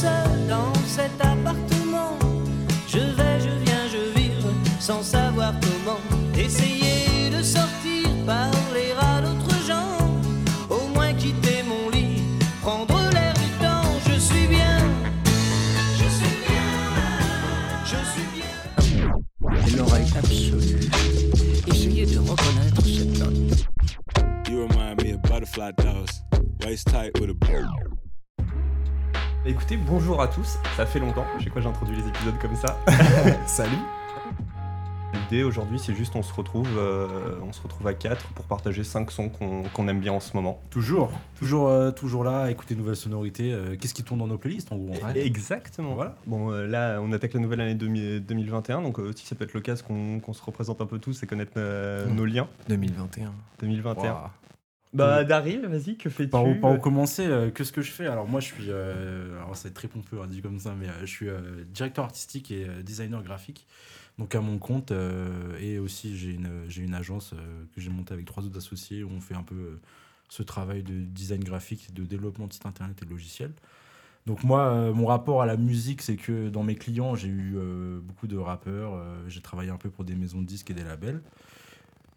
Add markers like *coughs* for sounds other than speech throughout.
seul dans cet appartement. Je vais, je viens, je vire sans savoir comment. Essayer de sortir, parler à d'autres gens. Au moins quitter mon lit, prendre l'air du temps. Je suis bien, je suis bien, je suis bien. L'oreille absolue. Essayez de reconnaître cette note. You remind me of butterfly dolls, waist tight with a. Écoutez, bonjour à tous, ça fait longtemps, je sais quoi j'introduis les épisodes comme ça. *laughs* *laughs* Salut L'idée aujourd'hui c'est juste on se retrouve euh, on se retrouve à 4 pour partager 5 sons qu'on qu'on aime bien en ce moment. Toujours, toujours, euh, toujours là, écouter de nouvelles sonorités. euh, Qu'est-ce qui tourne dans nos playlists en gros en vrai? Exactement. Voilà. Bon euh, là on attaque la nouvelle année 2000 2021 donc euh, aussi ça peut être l'occasion qu'on qu'on se représente un peu tous et connaître euh, nos liens 2021. 2021. Waouh. Bah Daryl, vas-y, que fais-tu Par où, par où commencer euh, Que ce que je fais? Alors moi je suis, euh, alors ça va être très pompeux hein, dit comme ça, mais euh, je suis euh, directeur artistique et euh, designer graphique. Donc à mon compte euh, et aussi j'ai une, j'ai une agence euh, que j'ai montée avec trois autres associés où on fait un peu euh, ce travail de design graphique, de développement de site internet et de logiciels. Donc moi, euh, mon rapport à la musique, c'est que dans mes clients, j'ai eu euh, beaucoup de rappeurs, euh, j'ai travaillé un peu pour des maisons de disques et des labels.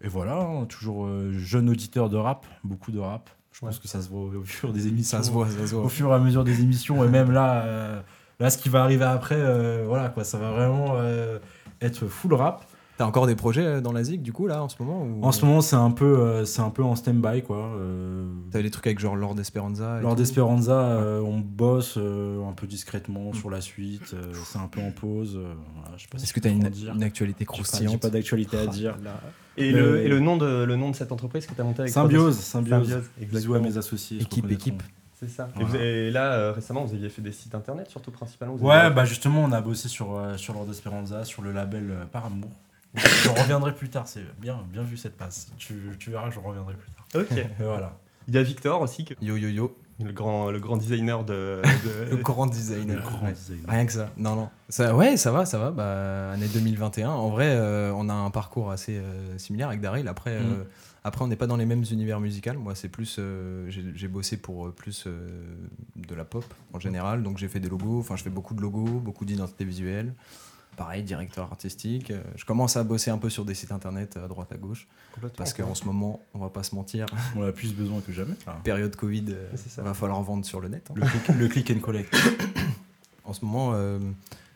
Et voilà, hein, toujours euh, jeune auditeur de rap, beaucoup de rap. Je pense Ouais. que ça se voit au fur des émissions. Ça se voit, ça se Au fur et à mesure des émissions, et même là, euh, là ce qui va arriver après, euh, voilà quoi, ça va vraiment être full rap. T'as encore des projets euh, dans la ZIG du coup là en ce moment ou... En ce moment, c'est un peu, euh, c'est un peu en stand-by quoi. Euh, T'avais des trucs avec genre Lord Esperanza et tout d'Esperanza, euh, on bosse euh, un peu discrètement sur la suite. euh, c'est un peu en pause. euh, voilà, pas si Est-ce que t'as une, une actualité J'ai pas- J'ai croustillante pas d'actualité à Ah, dire. Et, le, et le nom de le nom de cette entreprise que tu as montée avec Symbiose, symbiose. Symbiose, Bisous à mes associés. Équipe, équipe. C'est ça. Et, Voilà. vous- et là euh, récemment vous aviez fait des sites internet surtout principalement. vous Ouais, avez- bah justement, on a bossé sur, euh, sur Lord Esperanza, sur le label euh, Par Amour. Je reviendrai plus tard, c'est bien, bien vu cette passe. Tu, tu verras que je reviendrai plus tard. Ok. *laughs* Et voilà. Il y a Victor aussi, que- Yo yo yo, le grand le grand designer de. *laughs* le grand designer. Le grand Ouais. designer. Rien que ça. Non non. Ça, ouais, ça va, ça va. Bah, année 2021. En vrai, euh, on a un parcours assez euh, similaire avec Daryl. Après, euh, Mhm. après, on n'est pas dans les mêmes univers musicaux. Moi, c'est plus, euh, j'ai bossé pour euh, plus euh, de la pop en général. Donc, j'ai fait des logos. Enfin, je fais beaucoup de logos, beaucoup d'identité visuelle. Pareil, directeur artistique. Euh, Je commence à bosser un peu sur des sites internet à droite à gauche. Parce qu'en ce moment, on va pas se mentir, On a plus besoin que jamais. là. *laughs* période Covid, euh, C'est ça. va falloir vendre sur le net. hein. Le click, le click and collect. *coughs* En ce moment, euh,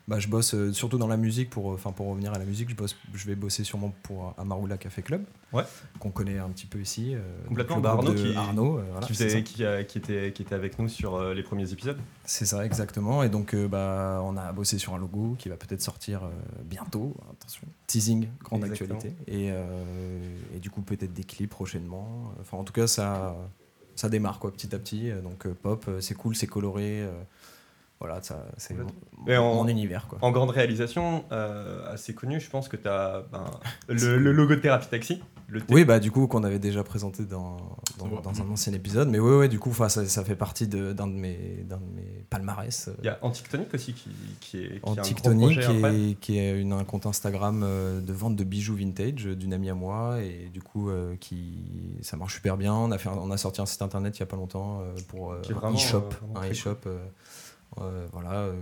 bah, je bosse euh, surtout dans la musique. Pour, enfin, pour revenir à la musique, je, bosse, je vais bosser sûrement pour Amarula Café Club, Ouais. qu'on connaît un petit peu ici. euh, Complètement, bah, Arnaud qui- Arnaud, euh, voilà, qui, faisait- qui, a- qui était qui était avec nous sur euh, les premiers épisodes. C'est ça, exactement. Et donc, euh, bah, on a bossé sur un logo qui va peut-être sortir euh, bientôt. Attention, teasing, grande Exactement. actualité. Et, euh, et du coup, peut-être des clips prochainement. Enfin, en tout cas, ça, ça démarre quoi, petit à petit. Donc, euh, pop, euh, c'est cool, c'est coloré. Voilà, ça, c'est mon, mon univers. Quoi. En grande réalisation, euh, assez connue, je pense que tu as *laughs* le, le logo de Thérapie Taxi. Le. Oui, bah du coup qu'on avait déjà présenté dans, dans, Ouais. dans un ancien épisode, mais ouais, ouais, du coup, ça, ça fait partie de- d'un de, mes, d'un de mes palmarès. euh, Il y a Antictonic aussi qui, qui est, qui en a un gros qui est, qui est une, un compte Instagram euh, de vente de bijoux vintage d'une amie à moi, et du coup, euh, qui, ça marche super bien. On a, fait on a sorti un site internet il y a pas longtemps pour euh, un e-shop. un e-shop euh, voilà, euh,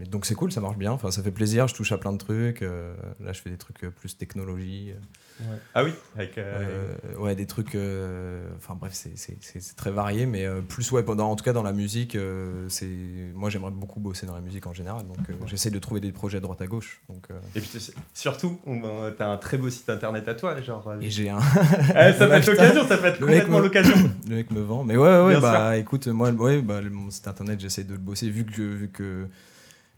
et donc c'est cool, ça marche bien. Enfin, ça fait plaisir. Je touche à plein de trucs. euh, là, je fais des trucs euh, plus technologie. Ouais. Ah oui, avec. euh, euh, ouais, des trucs. euh, Enfin bref, c'est- c'est c'est- c'est très varié, mais euh, plus ouais, pendant, en tout cas dans la musique, euh, c'est moi j'aimerais beaucoup bosser dans la musique en général, donc euh, j'essaie de trouver des projets à droite à gauche. Donc, euh, Et puis surtout, tu as un très beau site internet à toi, genre. et j'ai un. *laughs* eh, ça peut être *laughs* l'occasion, ça peut être complètement me- l'occasion. *coughs* le mec me vend, mais ouais, ouais, ouais, Bien bah écoute, moi, ouais, bah, mon site internet, j'essaie de le bosser vu que, vu que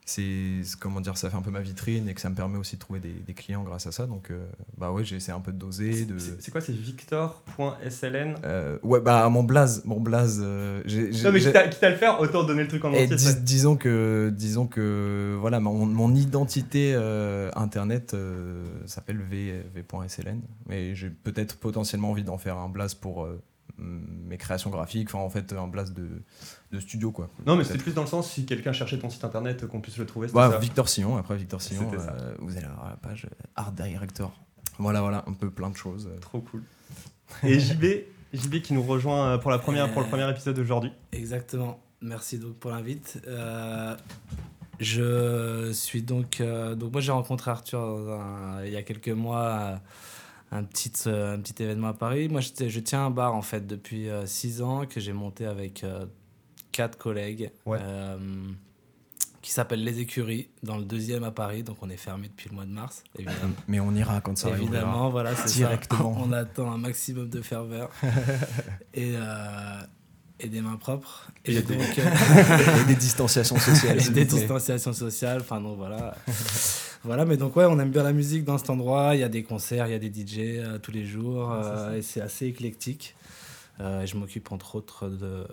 c'est comment dire, ça fait un peu ma vitrine et que ça me permet aussi de trouver des, des clients grâce à ça. Donc, euh, bah ouais, j'essaie un peu de doser, de. C'est quoi, c'est victor.sln Euh, ouais, bah mon blaze, mon blaze. euh, j'ai- j'ai- Non, mais j'ai- quitte à, quitte à le faire, autant donner le truc en Et entier. dis- disons que, disons que, voilà, mon, mon identité euh, internet s'appelle v, v.sln, mais j'ai peut-être potentiellement envie d'en faire un blaze pour mes créations graphiques, enfin en fait un blaze de, de studio quoi. Non, mais c'est Peut-être. plus dans le sens, si quelqu'un cherchait ton site internet, qu'on puisse le trouver. c'était Bah, ça. Victor Sillon, après Victor Sillon, C'était euh, vous allez avoir la page Art Director. Voilà, voilà, un peu plein de choses. Trop cool. Et JB, JB qui nous rejoint pour, la première, pour le premier épisode aujourd'hui. Exactement. merci donc pour l'invite. Euh, je suis donc. euh, donc, moi, j'ai rencontré Arthur il y a quelques mois un petit, euh, un petit événement à Paris. Moi, je tiens un bar en fait depuis 6 ans que j'ai monté avec euh, quatre collègues. Ouais. euh, qui s'appelle Les Écuries, dans le deuxième à Paris. Donc, on est fermé depuis le mois de mars, évidemment. *laughs* Mais on ira quand ça. Évidemment, voilà, c'est ça. Directement. *laughs* On attend un maximum de ferveur *laughs* et, euh, et des mains propres. Et, donc, euh, Et des distanciations sociales. et des distanciations sociales. Enfin, donc voilà. Voilà, mais donc, ouais, on aime bien la musique dans cet endroit. Il y a des concerts, il y a des DJ euh, tous les jours. euh, et c'est assez éclectique. Euh, je m'occupe entre autres de euh,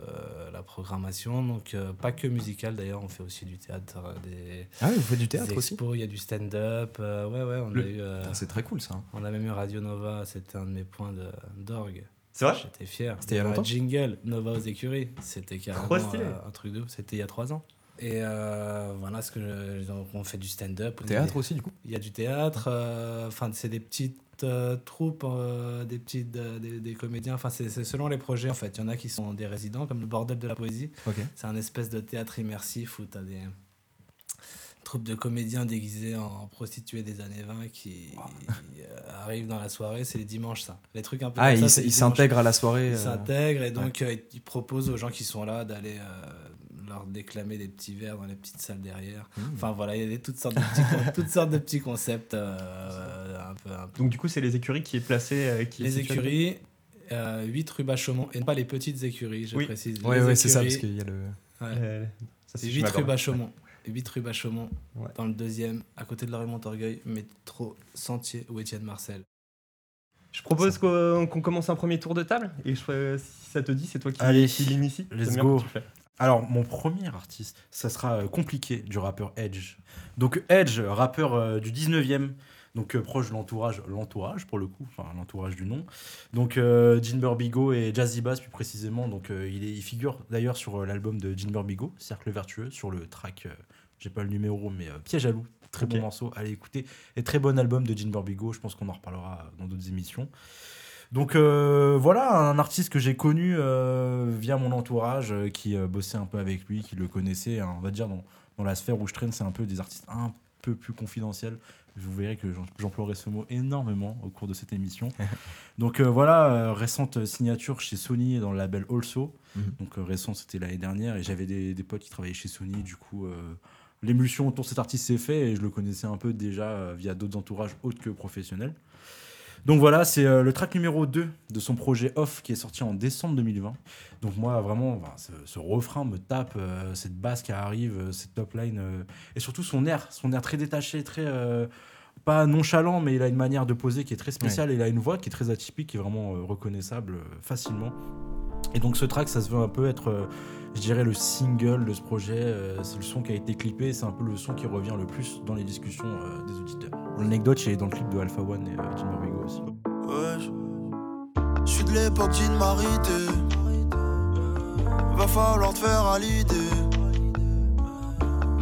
la programmation, donc euh, pas que musicale d'ailleurs, on fait aussi du théâtre, euh, des, Ah oui, vous faites du théâtre des aussi expos, il y a du stand-up, euh, ouais ouais, on Le- a eu, C'est très cool ça. on a même eu Radio Nova, c'était un de mes points de- d'orgue. C'est vrai? J'étais fier. C'était il y a Un longtemps? Jingle, Nova aux écuries. C'était carrément euh, un truc de ouf. C'était il y a trois ans. Et euh, voilà ce que je- donc on fait du stand-up. Théâtre aussi du coup? Il y a du théâtre. euh, Enfin, c'est des petites euh, troupes, des petites, des, des comédiens. Enfin, c'est selon les projets en fait. Il y en a qui sont des résidents, comme le bordel de la poésie. C'est un espèce de théâtre immersif où tu as des troupes de comédiens déguisés en prostituées des années 20 qui arrivent dans la soirée. C'est les dimanches, ça. Les trucs un peu Ah, comme ça, il c'est s- les il dimanches. s'intègre à la soirée. Ils s'intègrent et donc ils proposent aux gens qui sont là d'aller leur déclamer des petits verres dans les petites salles derrière. Mmh. Enfin voilà, il y a des- toutes, sortes de petits, con- toutes sortes de petits concepts euh, un peu, un peu Donc du coup, c'est les écuries qui est placé. euh, qui les écuries, euh, 8 rue Bachaumont, et pas les petites écuries, je Oui. précise. Les ouais, c'est ça, parce qu'il y a le. ouais. Euh, ça, C'est si je 8 rue. Bachaumont. 8 rue Bachaumont, Ouais. dans le deuxième, à côté de la rue Montorgueil, métro Sentier ou Étienne Marcel. Je propose qu'on commence un premier tour de table. Et je, si ça te dit, c'est toi qui, Allez, qui l'initie. let's go. Alors, mon premier artiste, ça sera euh, compliqué du rappeur Edge. Donc, Edge, rappeur euh, du 19e, donc euh, proche de l'entourage, l'entourage pour le coup, enfin l'entourage du nom. Donc, euh, Jinber Bigo et Jazzy Bass plus précisément. Donc, il, est, il figure d'ailleurs sur l'album de Jinber Bigo, Cercle Vertueux, sur le track, j'ai pas le numéro, mais Piège à loup. Très bon morceau, allez écouter. Et très bon album de Jinber Bigo, je pense qu'on en reparlera dans d'autres émissions. Donc euh, voilà, un artiste que j'ai connu euh, via mon entourage, euh, qui bossait un peu avec lui, qui le connaissait, hein, on va dire dans, dans la sphère où je traîne, c'est un peu des artistes un peu plus confidentiels. Vous verrez que j'emploierai ce mot énormément au cours de cette émission. *laughs* Donc voilà, récente signature chez Sony dans le label Also. Mhm. Donc récent, c'était l'année dernière, et j'avais des, des potes qui travaillaient chez Sony, du coup... L'émulsion autour de cet artiste s'est fait et je le connaissais un peu déjà via d'autres entourages autres que professionnels. Donc voilà, c'est euh, le track numéro 2 de son projet Off qui est sorti en décembre 2020. Donc moi vraiment, ce, ce refrain me tape, euh, cette basse qui arrive, euh, cette top line, et surtout son air, son air très détaché, très... pas nonchalant, mais il a une manière de poser qui est très spéciale, et il a une voix qui est très atypique, qui est vraiment reconnaissable facilement. Et donc ce track, ça se veut un peu être, euh, je dirais, le single de ce projet. euh, c'est le son qui a été clippé, c'est un peu le son qui revient le plus dans les discussions euh, des auditeurs. L'anecdote, il est dans le clip de Alpha One et Jim Borbigo aussi. Ouais, je suis de l'époque d'une marité. Va falloir te faire à l'idée.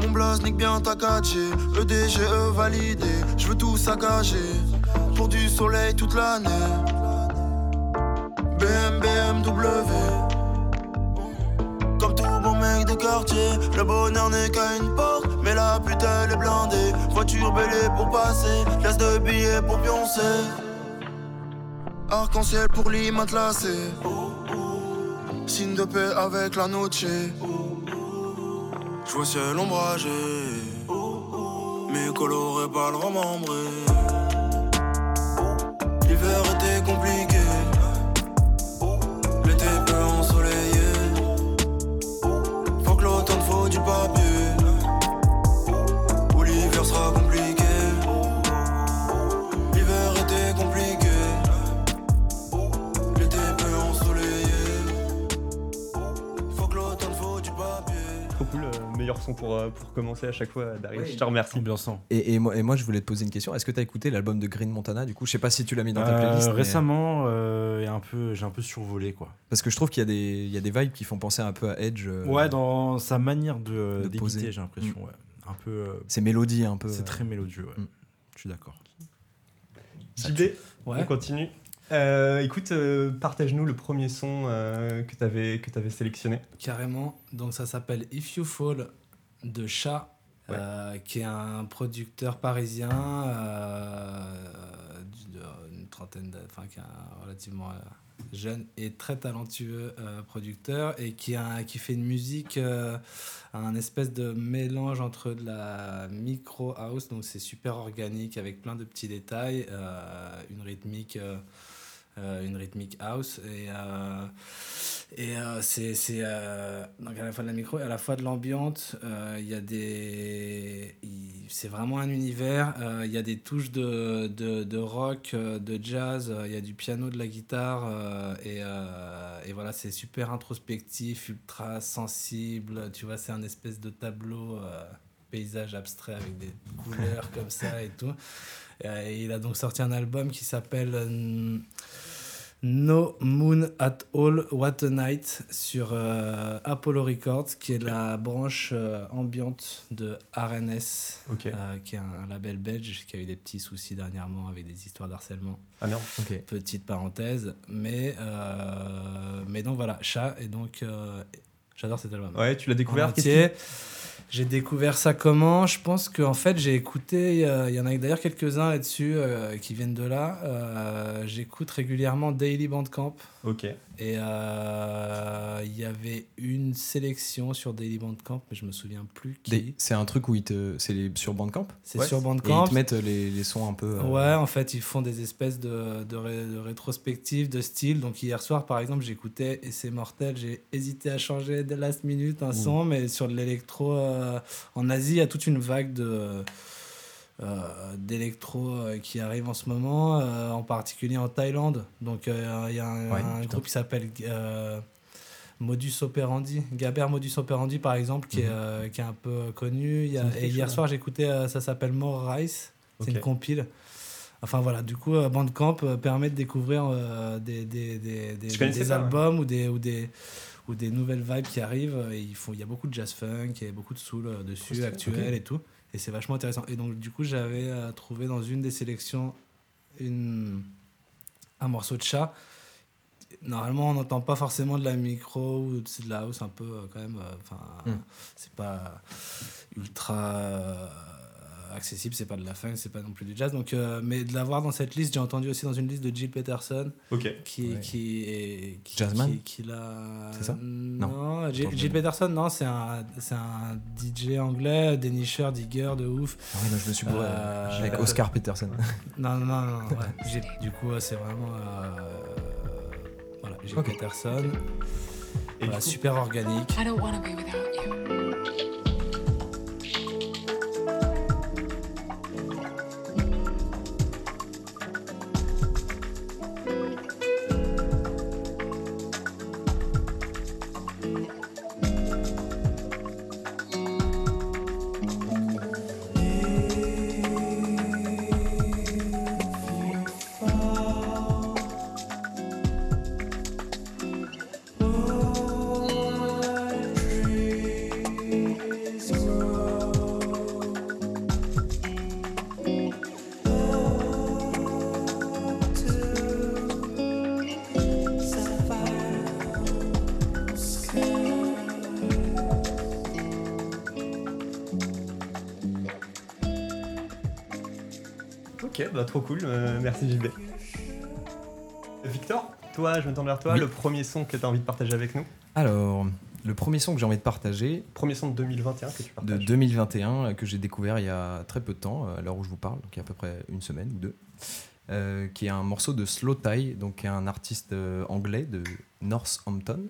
Mon blaze nique bien ta catché. EDGE validé. Je veux tout saccager. Pour du soleil toute l'année. BM, BMW. Comme tout bon mec de quartier, le bonheur n'est qu'à une porte, mais la pute elle est blindée. Voiture bêlée pour passer, laisse de billets pour pioncer. Arc-en-ciel pour lit matelassé. Signe de paix avec la noche. Je vois ciel ombragé, mais coloré par le remembré. L'hiver était compliqué, cool, euh, meilleur son pour, euh, pour commencer à chaque fois, Darius. Oui. Je te remercie. Ambiançant. Et, et moi, et moi, je voulais te poser une question. Est-ce que tu as écouté l'album de Green Montana Du coup, je sais pas si tu l'as mis dans ta Euh, playlist. mais- récemment, euh, et un peu, j'ai un peu survolé quoi. Parce que je trouve qu'il y, a des- il y a des vibes qui font penser un peu à Edge. euh, Ouais, dans sa manière de, euh, de poser. j'ai l'impression. Ouais. Un peu. euh, Ces mélodies un peu. c'est euh, très mélodieux. Ouais. Mm. Je suis d'accord. JB, Ouais. on continue. Euh, écoute, euh, partage-nous le premier son euh, que tu avais, que avais sélectionné. Carrément. Donc ça s'appelle If You Fall de Chat, Ouais. euh, qui est un producteur parisien euh, d'une trentaine, enfin qui est un relativement euh, jeune et très talentueux producteur et qui a qui fait une musique, un espèce de mélange entre de la micro house, donc c'est super organique avec plein de petits détails, une rythmique. Euh, une rythmique house et, euh, et euh, c'est donc à la fois de la micro et à la fois de l'ambiance il y a des c'est vraiment un univers il y a des touches de, de, de rock de jazz il y a du piano de la guitare et, et voilà c'est super introspectif ultra sensible tu vois c'est un espèce de tableau paysage abstrait avec des couleurs comme ça et tout il a donc sorti un album qui s'appelle euh, No Moon at All, What a Night sur euh, Apollo Records, qui est la branche euh, ambiante de RNS, euh, qui est un, un label belge qui a eu des petits soucis dernièrement avec des histoires d'harcèlement. Ah merde. Petite parenthèse. Mais, euh, mais donc voilà, chat. Et donc, euh, j'adore cet album Ouais, tu l'as découvert entier. J'ai découvert ça comment? Je pense qu'en fait, j'ai écouté, euh, il y en a d'ailleurs quelques-uns là-dessus euh, qui viennent de là. Euh, J'écoute régulièrement Daily Bandcamp. Ok. Et euh, il y avait une sélection sur Daily Bandcamp, mais je me souviens plus qui. C'est un truc où ils te. C'est sur Bandcamp? C'est Ouais, sur Et ils Bandcamp. te mettent les, les sons un peu. euh, Ouais, en fait, ils font des espèces de, de, ré- de rétrospectives de style. Donc, hier soir, par exemple, j'écoutais Et c'est mortel. J'ai hésité à changer de last minute un Ouh. son, mais sur de l'électro. Euh, en Asie, il y a toute une vague de. euh, d'électro euh, qui arrive en ce moment, euh, en particulier en Thaïlande. Donc il y a un, Ouais, un groupe qui s'appelle Modus Operandi, Gaber Modus Operandi par exemple, qui, est, Mhm. qui est un peu connu. Y a- et hier soir j'écoutais, ça s'appelle More Rice, c'est une compile. Enfin voilà, du coup, Bandcamp permet de découvrir des, des, des, des, pas, ouais. albums ou, des, ou, des, ou des nouvelles vibes qui arrivent. euh, Et ils font, il y a beaucoup de jazz funk et beaucoup de soul euh, dessus, actuel et tout. Et c'est vachement intéressant. Et donc, du coup, j'avais euh, trouvé dans une des sélections une, un morceau de chat. Normalement, on n'entend pas forcément de la micro ou de la house un peu euh, quand même. euh, Enfin, Mm. c'est pas ultra accessible, c'est pas de la funk, c'est pas non plus du jazz. Donc, euh, mais de l'avoir dans cette liste, j'ai entendu aussi dans une liste de Jill Peterson Ok. qui, Ouais. qui est. Qui, Jazzman qui, qui l'a- C'est ça Non, Jill, Peterson, non, c'est un, c'est un DJ anglais, dénicheur, digger de ouf. Ah oui, non, je me suis bourré. Euh, Avec Oscar Peterson. *laughs* Non, non, non, non, ouais. J'ai- Du coup, c'est vraiment. euh, voilà, Jill Ok. Peterson. Et Voilà, super organique. I don't want to be without you. Ok, bah trop cool, euh, merci JB. Victor, toi, je me tourne vers toi, Oui. le premier son que tu as envie de partager avec nous Alors, le premier son que j'ai envie de partager, Premier son de 2021 que tu de partages. 2021 euh, que j'ai découvert il y a très peu de temps, euh, à l'heure où je vous parle, donc il y a à peu près une semaine ou deux, euh, qui est un morceau de Slow Tie, donc qui est un artiste euh, anglais de Northampton.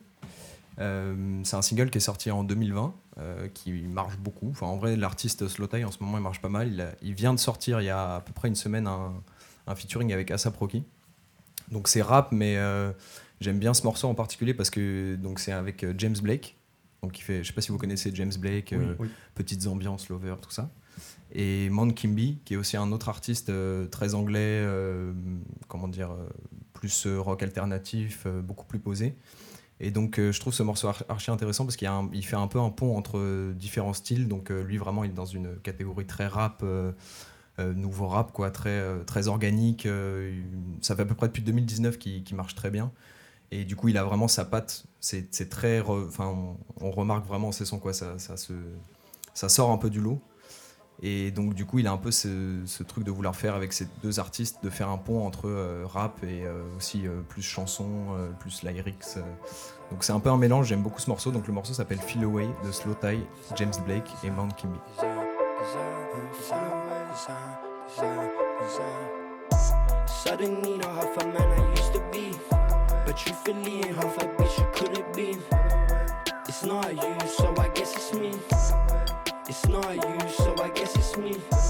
Euh, c'est un single qui est sorti en 2020, euh, qui marche beaucoup. Enfin, en vrai, l'artiste Slow Tie en ce moment il marche pas mal. Il, a- il vient de sortir il y a à peu près une semaine un, un featuring avec Asap Rocky. Donc c'est rap, mais euh, j'aime bien ce morceau en particulier parce que donc c'est avec euh, James Blake. Donc il fait, je sais pas si vous connaissez James Blake, Oui. petites ambiances, lover, tout ça. Et Man Kimby, qui est aussi un autre artiste euh, très anglais, euh, comment dire, euh, plus rock alternatif, beaucoup plus posé. Et donc euh, je trouve ce morceau ar- archi intéressant parce qu'il fait un peu un pont entre différents styles. Donc euh, lui vraiment il est dans une catégorie très rap, euh, nouveau rap, quoi, très, très organique. ça fait à peu près depuis 2019 qu'il marche très bien. Et du coup, il a vraiment sa patte. C'est très. Enfin, on, remarque vraiment ses sons, quoi. Ça sort un peu du lot. Et donc, du coup, il a un peu ce, truc de vouloir faire avec ces deux artistes, de faire un pont entre euh, rap et euh, aussi euh, plus chanson, plus lyrics. Donc, c'est un peu un mélange. J'aime beaucoup ce morceau. Donc, le morceau s'appelle Feel Away de Slow Tie, James Blake et Mount me. It's not you, me.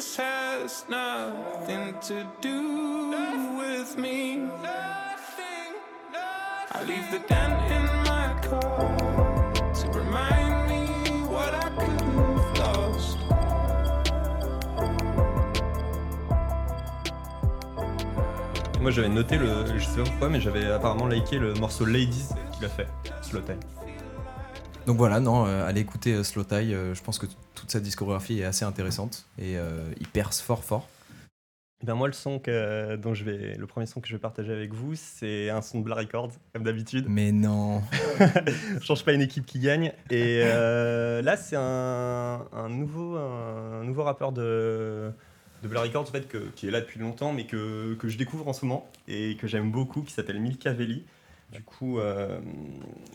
This has nothing to do with me. I leave the dent in my car to remind me what I could have lost. Moi j'avais noté le. Je sais pas pourquoi, mais j'avais apparemment liké le morceau Ladies qu'il a fait, Slow Time. Donc voilà, non, euh, allez écouter euh, Slow Tie. euh, je pense que toute sa discographie est assez intéressante et euh, il perce fort fort. Ben moi le son que, dont je vais, le premier son que je vais partager avec vous, c'est un son de Black Records, comme d'habitude. Mais non. *laughs* Je change pas une équipe qui gagne. Et là c'est un, un nouveau, un, nouveau rappeur de, de Records en fait, que, qui est là depuis longtemps, mais que, que je découvre en ce moment et que j'aime beaucoup, qui s'appelle Milka Veli. Du coup, euh,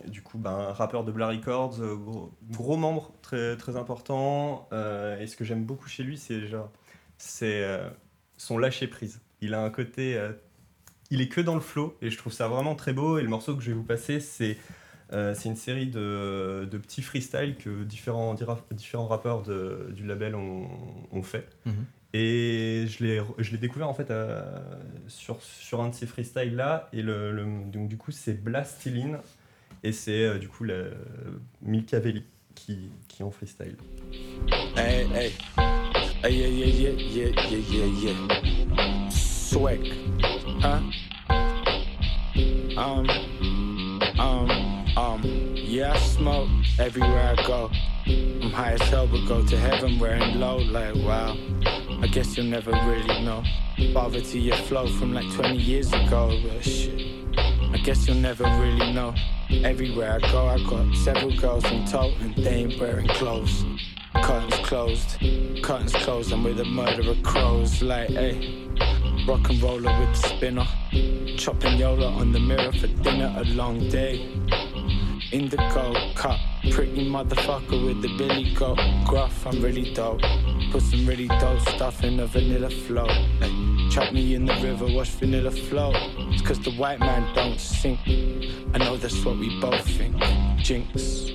du ben, rappeur de Black Records, euh, gros, membre très, important. euh, et ce que j'aime beaucoup chez lui, c'est genre, c'est son lâcher prise. Il a un côté, il est que dans le flow et je trouve ça vraiment très beau. Et le morceau que je vais vous passer, c'est une série de, petits freestyles que différents, rappeurs du label ont, ont fait. Mhm. Et je l'ai découvert en fait euh, sur, sur un de ces freestyles là. Et le, le- donc du coup, c'est Blastiline et c'est euh, du coup le, Milka Veli qui, qui en freestyle. Hey, hey. Hey, yeah, yeah, yeah, yeah, yeah, yeah. Swag. Huh? Um, um, um, yeah, I smoke everywhere I go. I'm high as hell, but go to heaven wearing low, like wow. I guess you'll never really know. Poverty, your flow from like 20 years ago, but shit. I guess you'll never really know. Everywhere I go, I got several girls in tow, and they ain't wearing clothes. Curtains closed, curtains closed, I'm with a murderer crows. Like, hey, rock and roller with the spinner. Chopping Yola on the mirror for dinner, a long day. Indigo cup, pretty motherfucker with the Billy Goat gruff. I'm really dope. Put some really dope stuff in a vanilla flow. Hey, chuck me in the river, watch vanilla flow. It's cause the white man don't sink. I know that's what we both think. Jinx.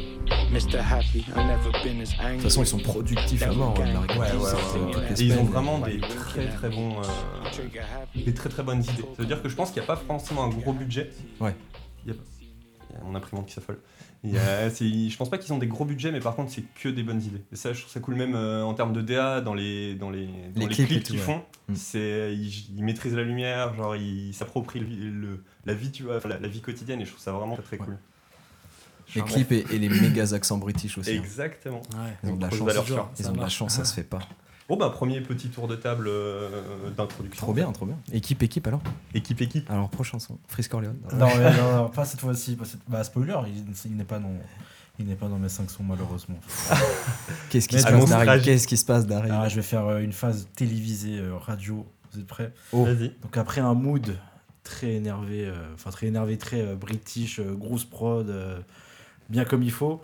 Mr. Happy, I've never been as angry. De toute façon, ils sont productifs à mort. Ouais, ouais, ouais, ouais. Et ils ont vraiment des très très bons, euh, des très très bonnes idées. Ça veut dire que je pense qu'il n'y a pas forcément un gros budget. Ouais. Il y a, il y a mon imprimante qui s'affole. Il y a- c'est- je pense pas qu'ils ont des gros budgets, mais par contre c'est que des bonnes idées. Et ça, je trouve ça cool même euh, en termes de DA dans les dans les, dans Les les clips qu'ils ouais. font. Mm. C'est ils, ils maîtrisent la lumière, genre ils s'approprient le, le- la vie, tu vois, enfin, la, la vie quotidienne, et je trouve ça vraiment très très cool. Les clips et, et les méga accents british aussi. hein. Exactement. Ils ont de la chance. Ils ont de la chance, ça se fait pas. Bon bah premier petit tour de table euh, d'introduction. Trop bien, trop bien. Équipe, équipe alors Équipe, équipe. Alors, prochain son. Frisk Orleans. Non, mais non, non, pas cette fois-ci. pas cette- Bah, spoiler, il, il n'est pas dans. Il n'est pas dans mes 5 sons malheureusement. *laughs* Qu'est-ce qui Mais se passe, vois, Dari tragique. Qu'est-ce qui se passe, Dari Ah, je vais faire euh, une phase télévisée euh, radio. Vous êtes prêts Oh. Vas-y. Donc après un mood très énervé, euh, enfin très énervé, très euh, british, euh, grosse prod, euh, bien comme il faut,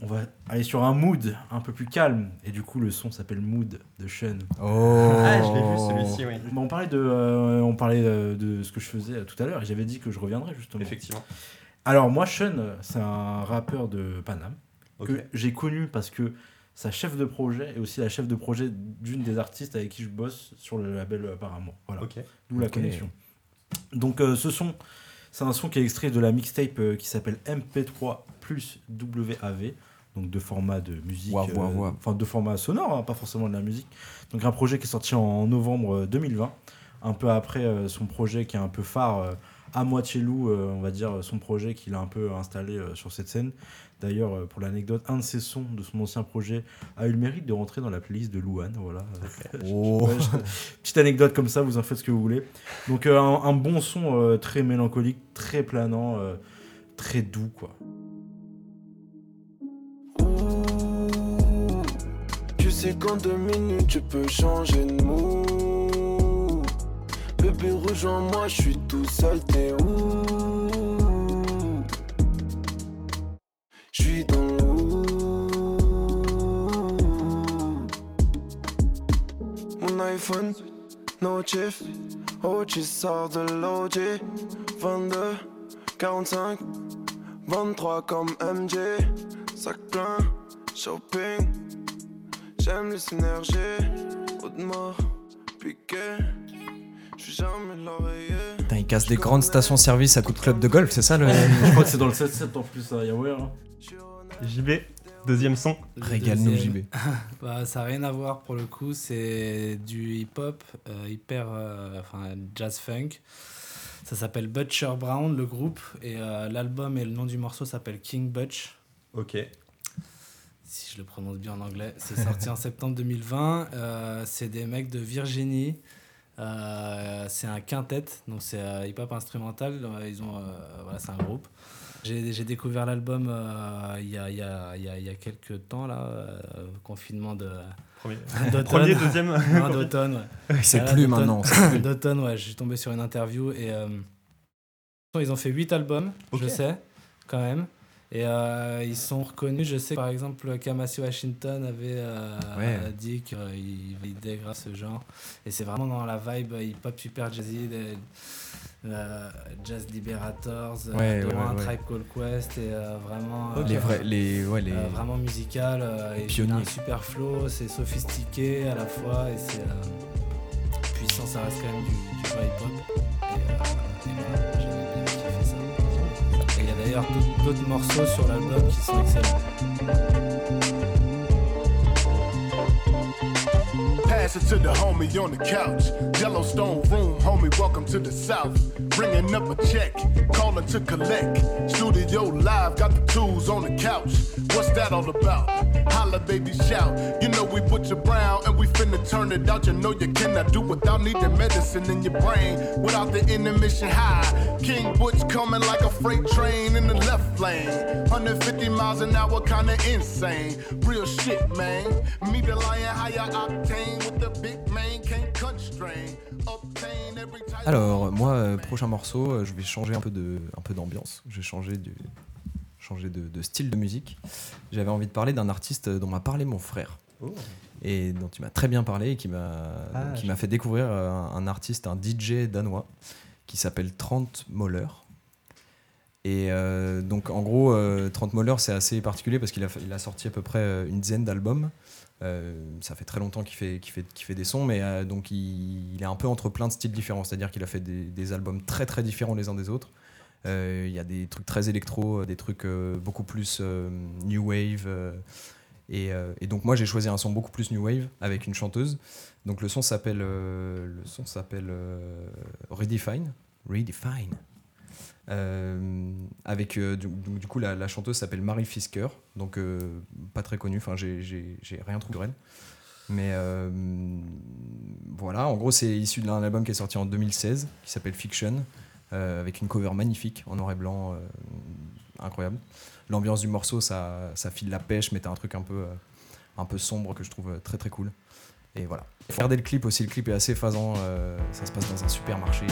on va aller sur un mood un peu plus calme. Et du coup, le son s'appelle Mood de Sean. Oh Ah, je l'ai vu celui-ci, oui. Bon, on parlait de, euh, on parlait euh, de ce que je faisais euh, tout à l'heure et j'avais dit que je reviendrais justement. Effectivement. Alors moi, Sean, c'est un rappeur de Paname que j'ai connu parce que sa chef de projet et aussi la chef de projet d'une des artistes avec qui je bosse sur le label Apparemment. Voilà. D'où la connexion. Donc euh, ce son, c'est un son qui est extrait de la mixtape euh, qui s'appelle MP3 plus WAV, donc de format de musique, euh, enfin de format sonore, hein, pas forcément de la musique. Donc un projet qui est sorti en novembre euh, 2020, un peu après euh, son projet qui est un peu phare, euh, à moitié loup, euh, on va dire, son projet qu'il a un peu installé euh, sur cette scène. D'ailleurs, euh, pour l'anecdote, un de ses sons de son ancien projet a eu le mérite de rentrer dans la playlist de Louane. Voilà. *laughs* Oh. Ouais, je- Petite anecdote comme ça, vous en faites ce que vous voulez. Donc euh, un, un bon son euh, très mélancolique, très planant, euh, très doux quoi. Tu sais qu'en deux minutes tu peux changer de mot Bébé rejoins-moi, je suis tout seul, t'es où? Je suis dans l'eau Mon iPhone, no chiff OG sort de l'OG 22, 45 23 comme MJ Sac plein, shopping J'aime les synergies, haut de mort, piqué. Je suis jamais l'oreiller. Putain, il casse des grandes stations-service à coup de club de golf, c'est ça le. *laughs* je crois que c'est dans le 7-7 en plus, à Yahweh. Hein. JB, deuxième son. Le Régale-nous, deuxième, JB. *laughs* bah, ça n'a rien à voir pour le coup, c'est du hip-hop euh, hyper euh, enfin, jazz funk. Ça s'appelle Butcher Brown, le groupe, et euh, l'album et le nom du morceau s'appelle King Butch. Ok. Si je le prononce bien en anglais. C'est sorti en septembre 2020. Euh, c'est des mecs de Virginie. Euh, c'est un quintet, donc c'est euh, hip-hop instrumental. Ils ont, euh, voilà, c'est un groupe. J'ai découvert l'album euh, il y, a, il y, a, il y, a, y a quelques temps, là, euh, confinement de. Premier, *laughs* premier deuxième. *laughs* D'automne, ouais. C'est plus maintenant. D'automne, ouais, je suis tombé sur une interview et. euh, ils ont fait 8 albums, je Ok. sais, quand même. Et euh, ils sont reconnus. Je sais que, par exemple, Kamasi Washington avait euh, Ouais. dit qu'il validait grâce ce genre. Et c'est vraiment dans la vibe hip-hop super jazzy, des, euh, Jazz Liberators, euh, Ouais, ouais. Tribe Called Quest, et euh, vraiment. Les euh, vrais. Les, les... euh, vraiment musical euh, et super flow, c'est sophistiqué à la fois et c'est euh, puissant, ça reste quand même du, du hip-hop. Et, euh, et voilà, j'avais bien kiffé ça. Et il y a d'ailleurs d'autres- d'autres morceaux sur l'album qui sont excellents. Pass it to the homie on the couch. Yellowstone room, homie, welcome to the south. Bringing up a check, calling to collect. Studio live, got the tools on the couch. What's that all about? Holla, baby, shout. You know we Butcher Brown and we finna turn it out. You know you cannot do without needing medicine in your brain. Without the intermission high. King Butch coming like a freight train in the lane. 150 miles an hour, kinda insane. Real shit, man. Me the lion, higher octane with the big man, can't constrain. Obtain every type Alors, moi, euh, prochain morceau, euh, je vais changer un peu de, un peu d'ambiance. Je vais changer, du, changer de, de style de musique. J'avais envie de parler d'un artiste dont m'a parlé mon frère. Oh. Et dont il m'a très bien parlé et qui m'a Ah, qui je- m'a fait découvrir euh, un, un artiste, un DJ danois qui s'appelle Trent Moller. Et euh, donc en gros, euh, Trent Moller c'est assez particulier parce qu'il a, sorti à peu près euh, une dizaine d'albums. Ça fait très longtemps qu'il fait, des sons, mais donc il, est un peu entre plein de styles différents. C'est-à-dire qu'il a fait des, albums très très différents les uns des autres. Il y a des trucs très électro, des trucs beaucoup plus new wave. et, donc moi j'ai choisi un son beaucoup plus new wave avec une chanteuse. Donc le son s'appelle Redefine. Redefine. Euh, avec euh, du, coup la, chanteuse s'appelle Marie Fisker, donc euh, pas très connue. Enfin j'ai- rien trouvé sur elle. Mais voilà, en gros c'est issu d'un album qui est sorti en 2016 qui s'appelle Fiction, avec une cover magnifique en noir et blanc, incroyable. L'ambiance du morceau ça, ça file la pêche, mais t'as un truc un peu, un peu sombre que je trouve très très cool. Et voilà. Regardez le clip aussi, le clip est assez phasant, ça se passe dans un supermarché.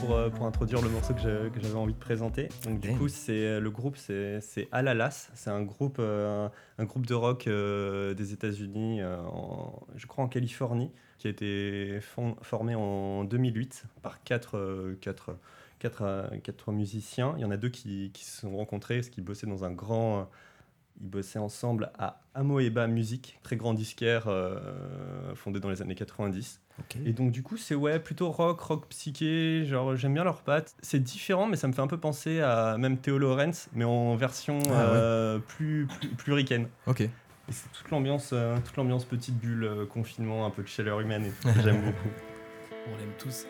Pour, euh, pour introduire le morceau que j'avais envie de présenter. Donc, du coup, c'est le groupe, c'est c'est Alalas. C'est un groupe, euh, un, un groupe de rock euh, des États-Unis, euh, en- je crois en Californie, qui a été formé en 2008 par quatre, euh, quatre, quatre, euh, quatre musiciens. Il y en a deux qui, qui se sont rencontrés parce qu'ils bossaient dans un grand. euh, ils bossaient ensemble à Amoeba Music, très grand disquaire euh, fondé dans les années 90. Et donc du coup c'est ouais plutôt rock, rock psyché, genre j'aime bien leurs pattes. C'est différent mais ça me fait un peu penser à même Theo Lorenz mais en version Ah ouais. euh, plus, plus, plus ricaine. Ok. Et c'est toute l'ambiance euh, toute l'ambiance petite bulle, euh, confinement, un peu de chaleur humaine et tout, que *laughs* j'aime beaucoup. On l'aime tous.